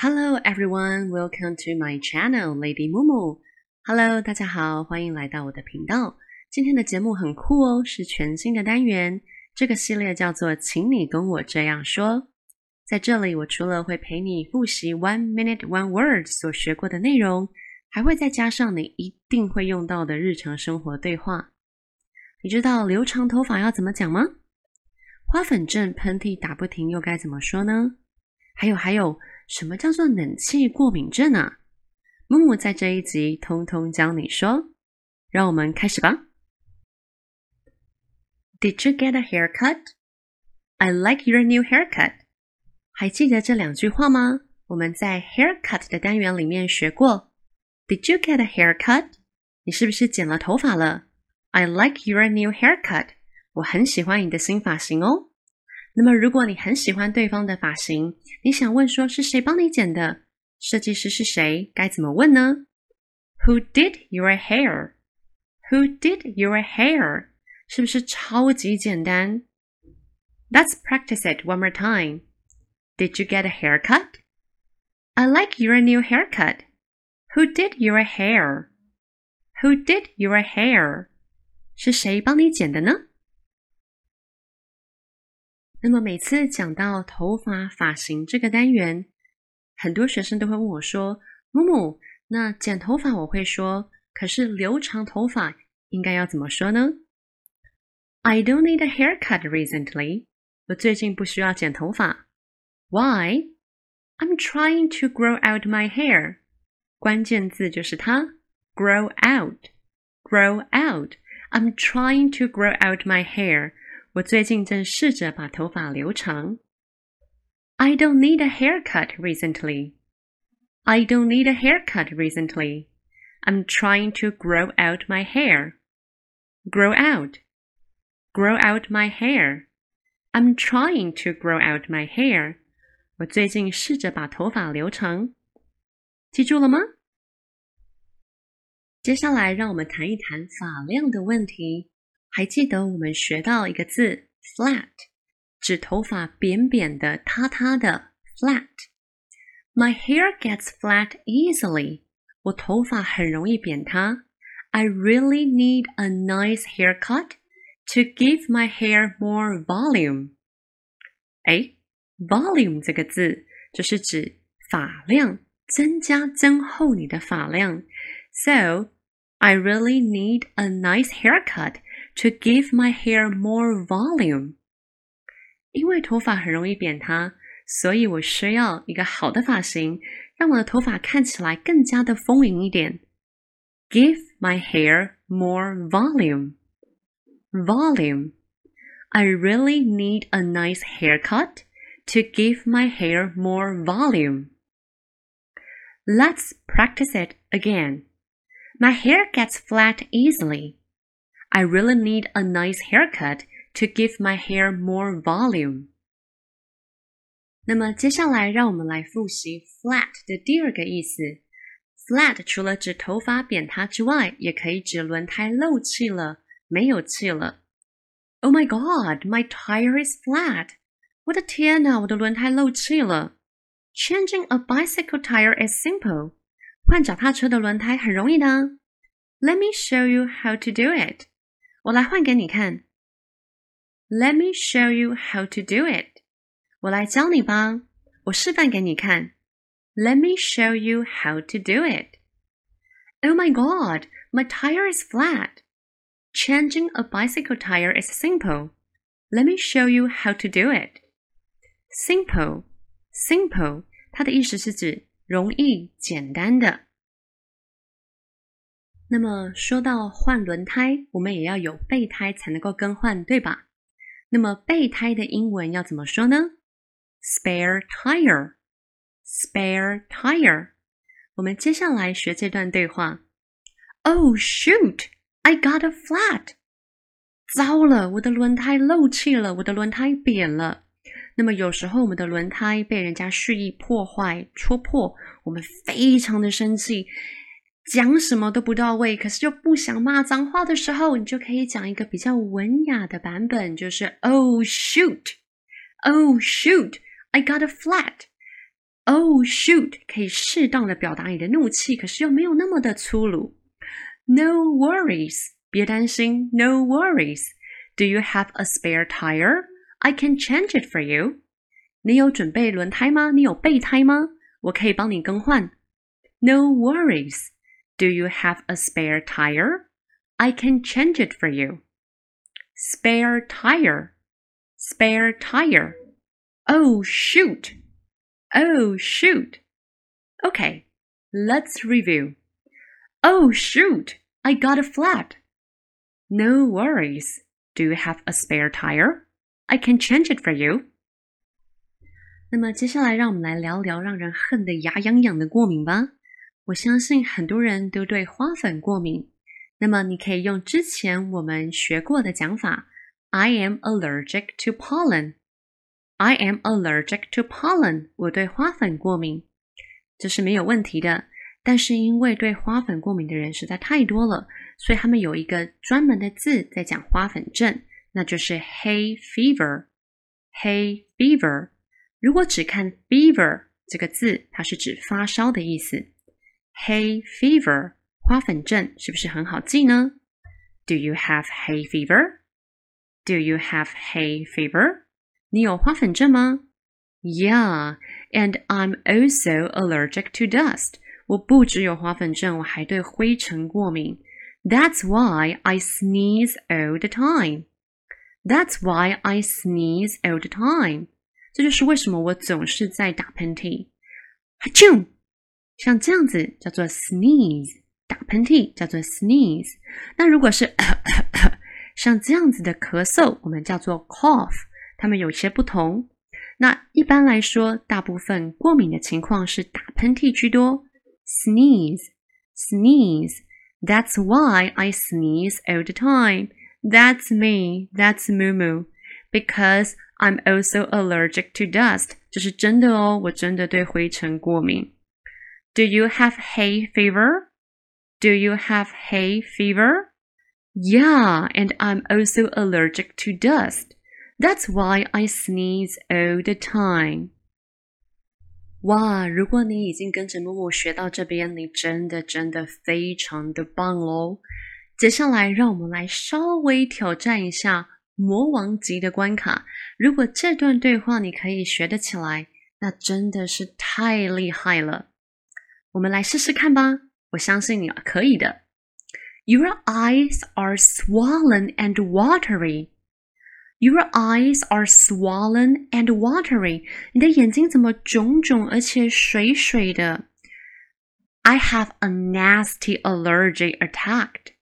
Hello everyone, welcome to my channel, Lady Mumu. Hello，大家好，欢迎来到我的频道。今天的节目很酷哦，是全新的单元。这个系列叫做“请你跟我这样说”。在这里，我除了会陪你复习 One Minute One Word 所学过的内容，还会再加上你一定会用到的日常生活对话。你知道留长头发要怎么讲吗？花粉症、喷嚏打不停又该怎么说呢？还有还有，什么叫做冷气过敏症啊？木木在这一集通通教你说。让我们开始吧。Did you get a haircut? I like your new haircut. 还记得这两句话吗？我们在 haircut 的单元里面学过。Did you get a haircut? 你是不是剪了头发了？I like your new haircut. 我很喜欢你的新发型哦。那么，如果你很喜欢对方的发型，你想问说是谁帮你剪的？设计师是谁？该怎么问呢？Who did your hair? Who did your hair? 是不是超级简单？Let's practice it one more time. Did you get a haircut? I like your new haircut. Who did your hair? Who did your hair? 是谁帮你剪的呢？ 那么每次讲到头发发型这个单元，很多学生都会问我说：“木木，那剪头发我会说，可是留长头发应该要怎么说呢？”I don't need a haircut recently。我最近不需要剪头发。Why? I'm trying to grow out my hair。关键字就是它，grow out。grow out。I'm trying to grow out my hair。我最近正试着把头发留长。I don't need a haircut recently. I don't need a haircut recently. I'm trying to grow out my hair. Grow out. Grow out my hair. I'm trying to grow out my hair. 我最近试着把头发留长。记住了吗？接下来让我们谈一谈发量的问题。 还记得我们学到一个字 flat，指头发扁扁的、塌塌的 flat。My hair gets flat easily。我头发很容易扁塌。I really need a nice haircut to give my hair more volume。哎，volume 这个字就是指发量，增加、增厚你的发量。So I really need a nice haircut to give my hair more volume。因为头发很容易扁塌，所以我需要一个好的发型，让我的头发看起来更加的丰盈一点。Give my hair more volume. Volume. I really need a nice haircut to give my hair more volume. Let's practice it again. My hair gets flat easily. I really need a nice haircut to give my hair more volume. 那么接下来，让我们来复习 flat 的第二个意思。flat 除了指头发扁塌之外，也可以指轮胎漏气了，没有气了。Oh my god, my tire is flat！我的天呐，我的轮胎漏气了。Changing a bicycle tire is simple。换脚踏车的轮胎很容易的。Let me show you how to do it。 我来换给你看。Let me show you how to do it。我来教你吧，我示范给你看。Let me show you how to do it. Oh my god, my tire is flat. Changing a bicycle tire is simple. Let me show you how to do it. Simple, simple，它的意思是指容易、简单的。 那么说到换轮胎，我们也要有备胎才能够更换，对吧？那么备胎的英文要怎么说呢？Spare tire，spare tire。我们接下来学这段对话。Oh shoot! I got a flat. 糟了，我的轮胎漏气了，我的轮胎扁了。那么有时候我们的轮胎被人家蓄意破坏、戳破，我们非常的生气。讲什么都不到位，可是又不想骂脏话的时候，你就可以讲一个比较文雅的版本，就是 Oh shoot, Oh shoot, I got a flat. Oh shoot，可以适当的表达你的怒气，可是又没有那么的粗鲁。No worries，别担心。No worries。Do you have a spare tire? I can change it for you. 你有准备轮胎吗？你有备胎吗？我可以帮你更换。No worries. Do you have a spare tire? I can change it for you. Spare tire. Spare tire. Oh shoot. Oh, shoot. Okay, let's review. Oh, shoot, I got a flat. No worries. Do you have a spare tire? I can change it for you. 那么接下来，让我们来聊聊让人恨得牙痒痒的过敏吧。 我相信很多人都对花粉过敏。那么你可以用之前我们学过的讲法：I am allergic to pollen。I am allergic to pollen。我对花粉过敏，这是没有问题的。但是因为对花粉过敏的人实在太多了，所以他们有一个专门的字在讲花粉症，那就是 hay fever。hay fever。如果只看 fever 这个字，它是指发烧的意思。hay fever，花粉症是不是很好记呢？Do you have hay fever？Do you have hay fever？你有花粉症吗？Yeah, and I'm also allergic to dust. 我不只有花粉症，我还对灰尘过敏。That's why I sneeze all the time. That's why I sneeze all the time. 这就是为什么我总是在打喷嚏。哈啾， 像这样子叫做 sneeze，打喷嚏叫做 sneeze。那如果是像这样子的咳嗽，我们叫做 cough。它们有些不同。那一般来说，大部分过敏的情况是打喷嚏居多，sneeze sneeze。That's why I sneeze all the time. That's me. That's Mumu. Because I'm also allergic to dust. 这是真的哦，我真的对灰尘过敏。 Do you have hay fever? Do you have hay fever? Yeah, and I'm also allergic to dust. That's why I sneeze all the time. 哇！如果你已经跟着木木学到这边，你真的真的非常的棒喽！接下来，让我们来稍微挑战一下魔王级的关卡。如果这段对话你可以学得起来，那真的是太厉害了。 我们来试试看吧，我相信你可以的。Your eyes are swollen and watery. Your eyes are swollen and watery. 你的眼睛怎么肿肿而且水水的？I have a nasty allergy attacked.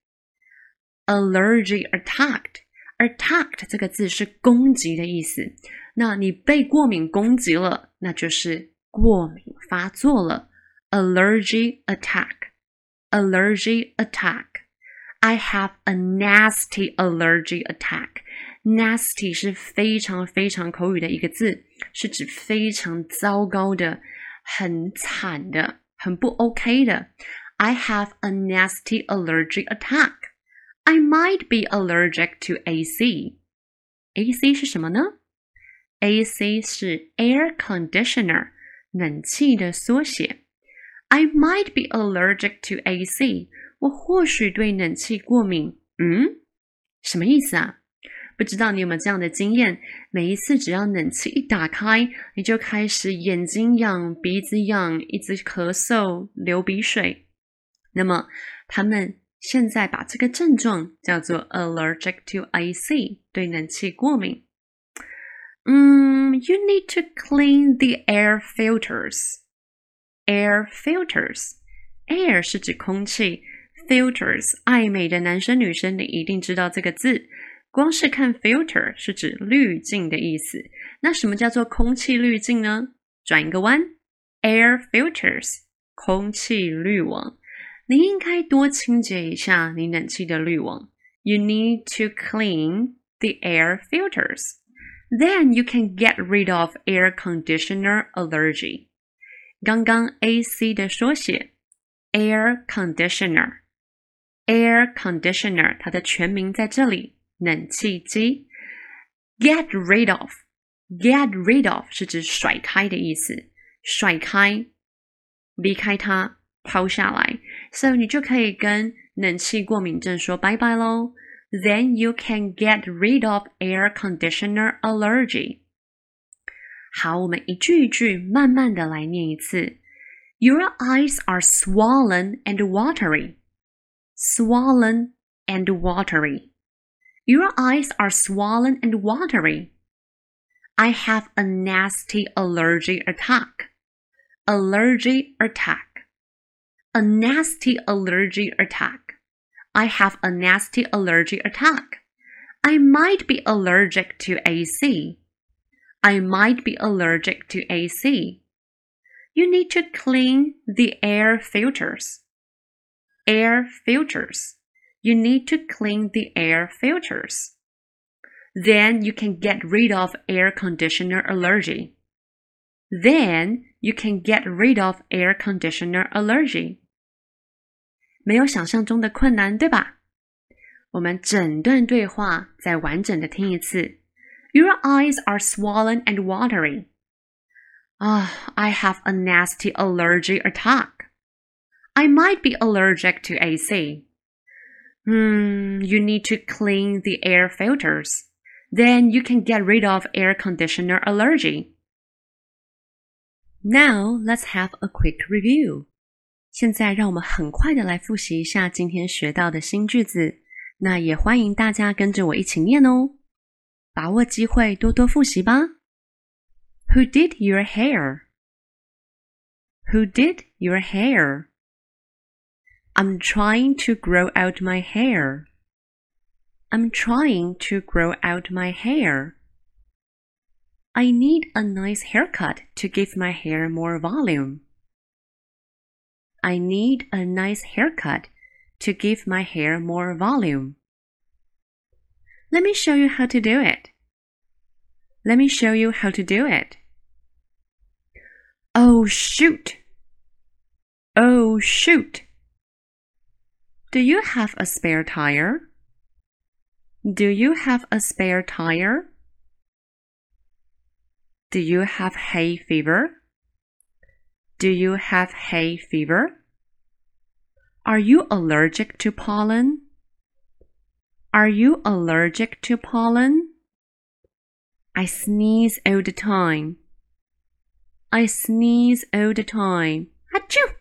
Allergy attacked. Attacked 这个字是攻击的意思。那你被过敏攻击了，那就是过敏发作了。 Allergy attack. Allergy attack. I have a nasty allergy attack. Nasty 是非常非常口语的一个字，是指非常糟糕的、很惨的、很不 OK 的。I have a nasty allergic attack. I might be allergic to AC. AC 是什么呢？AC 是 air conditioner，冷气的缩写。 I might be allergic to AC. 我或许对冷气过敏。嗯，什么意思啊？不知道你有没有这样的经验？每一次只要冷气一打开，你就开始眼睛痒、鼻子痒，一直咳嗽、流鼻水。那么他们现在把这个症状叫做 allergic to AC，对冷气过敏。嗯，you need to clean the air filters. Air filters. Air 是指空气，filters 爱美的男生女生你一定知道这个字。光是看 filter 是指滤镜的意思，那什么叫做空气滤镜呢？转一个弯，air filters 空气滤网，你应该多清洁一下你冷气的滤网。You need to clean the air filters. Then you can get rid of air conditioner allergy. 刚刚 AC 的缩写，air conditioner，air conditioner 它的全名在这里。冷气机，get rid of，get rid of 是指甩开的意思， 甩开，离开它，抛下来。So 你就可以跟冷气过敏症说拜拜喽。Then you can get rid of air conditioner allergy. 好，我们一句一句慢慢的来念一次。Your eyes are swollen and watery. Swollen and watery. Your eyes are swollen and watery. I have a nasty allergy attack. Allergy attack. A nasty allergy attack. I have a nasty allergy attack. I might be allergic to AC. I might be allergic to AC. You need to clean the air filters. Air filters. You need to clean the air filters. Then you can get rid of air conditioner allergy. Then you can get rid of air conditioner allergy. 没有想象中的困难，对吧？我们整段对话再完整的听一次。 Your eyes are swollen and watery. Ah, I have a nasty allergy attack. I might be allergic to AC. Hmm, you need to clean the air filters. Then you can get rid of air conditioner allergy. Now let's have a quick review. 现在让我们很快的来复习一下今天学到的新句子。那也欢迎大家跟着我一起念哦， 把握机会多多复习吧。Who did your hair? Who did your hair? I'm trying to grow out my hair. I'm trying to grow out my hair. I need a nice haircut to give my hair more volume. I need a nice haircut to give my hair more volume. Let me show you how to do it. Let me show you how to do it. Oh, shoot. Oh, shoot. Do you have a spare tire? Do you have a spare tire? Do you have hay fever? Do you have hay fever? Are you allergic to pollen? Are you allergic to pollen? I sneeze all the time. I sneeze all the time. Achoo!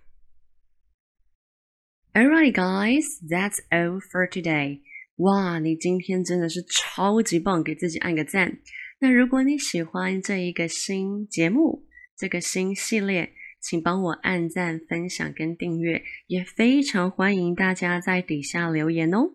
Alright, guys, that's all for today. 哇，你今天真的是超级棒，给自己按个赞。那如果你喜欢这一个新节目，这个新系列，请帮我按赞、分享跟订阅，也非常欢迎大家在底下留言哦。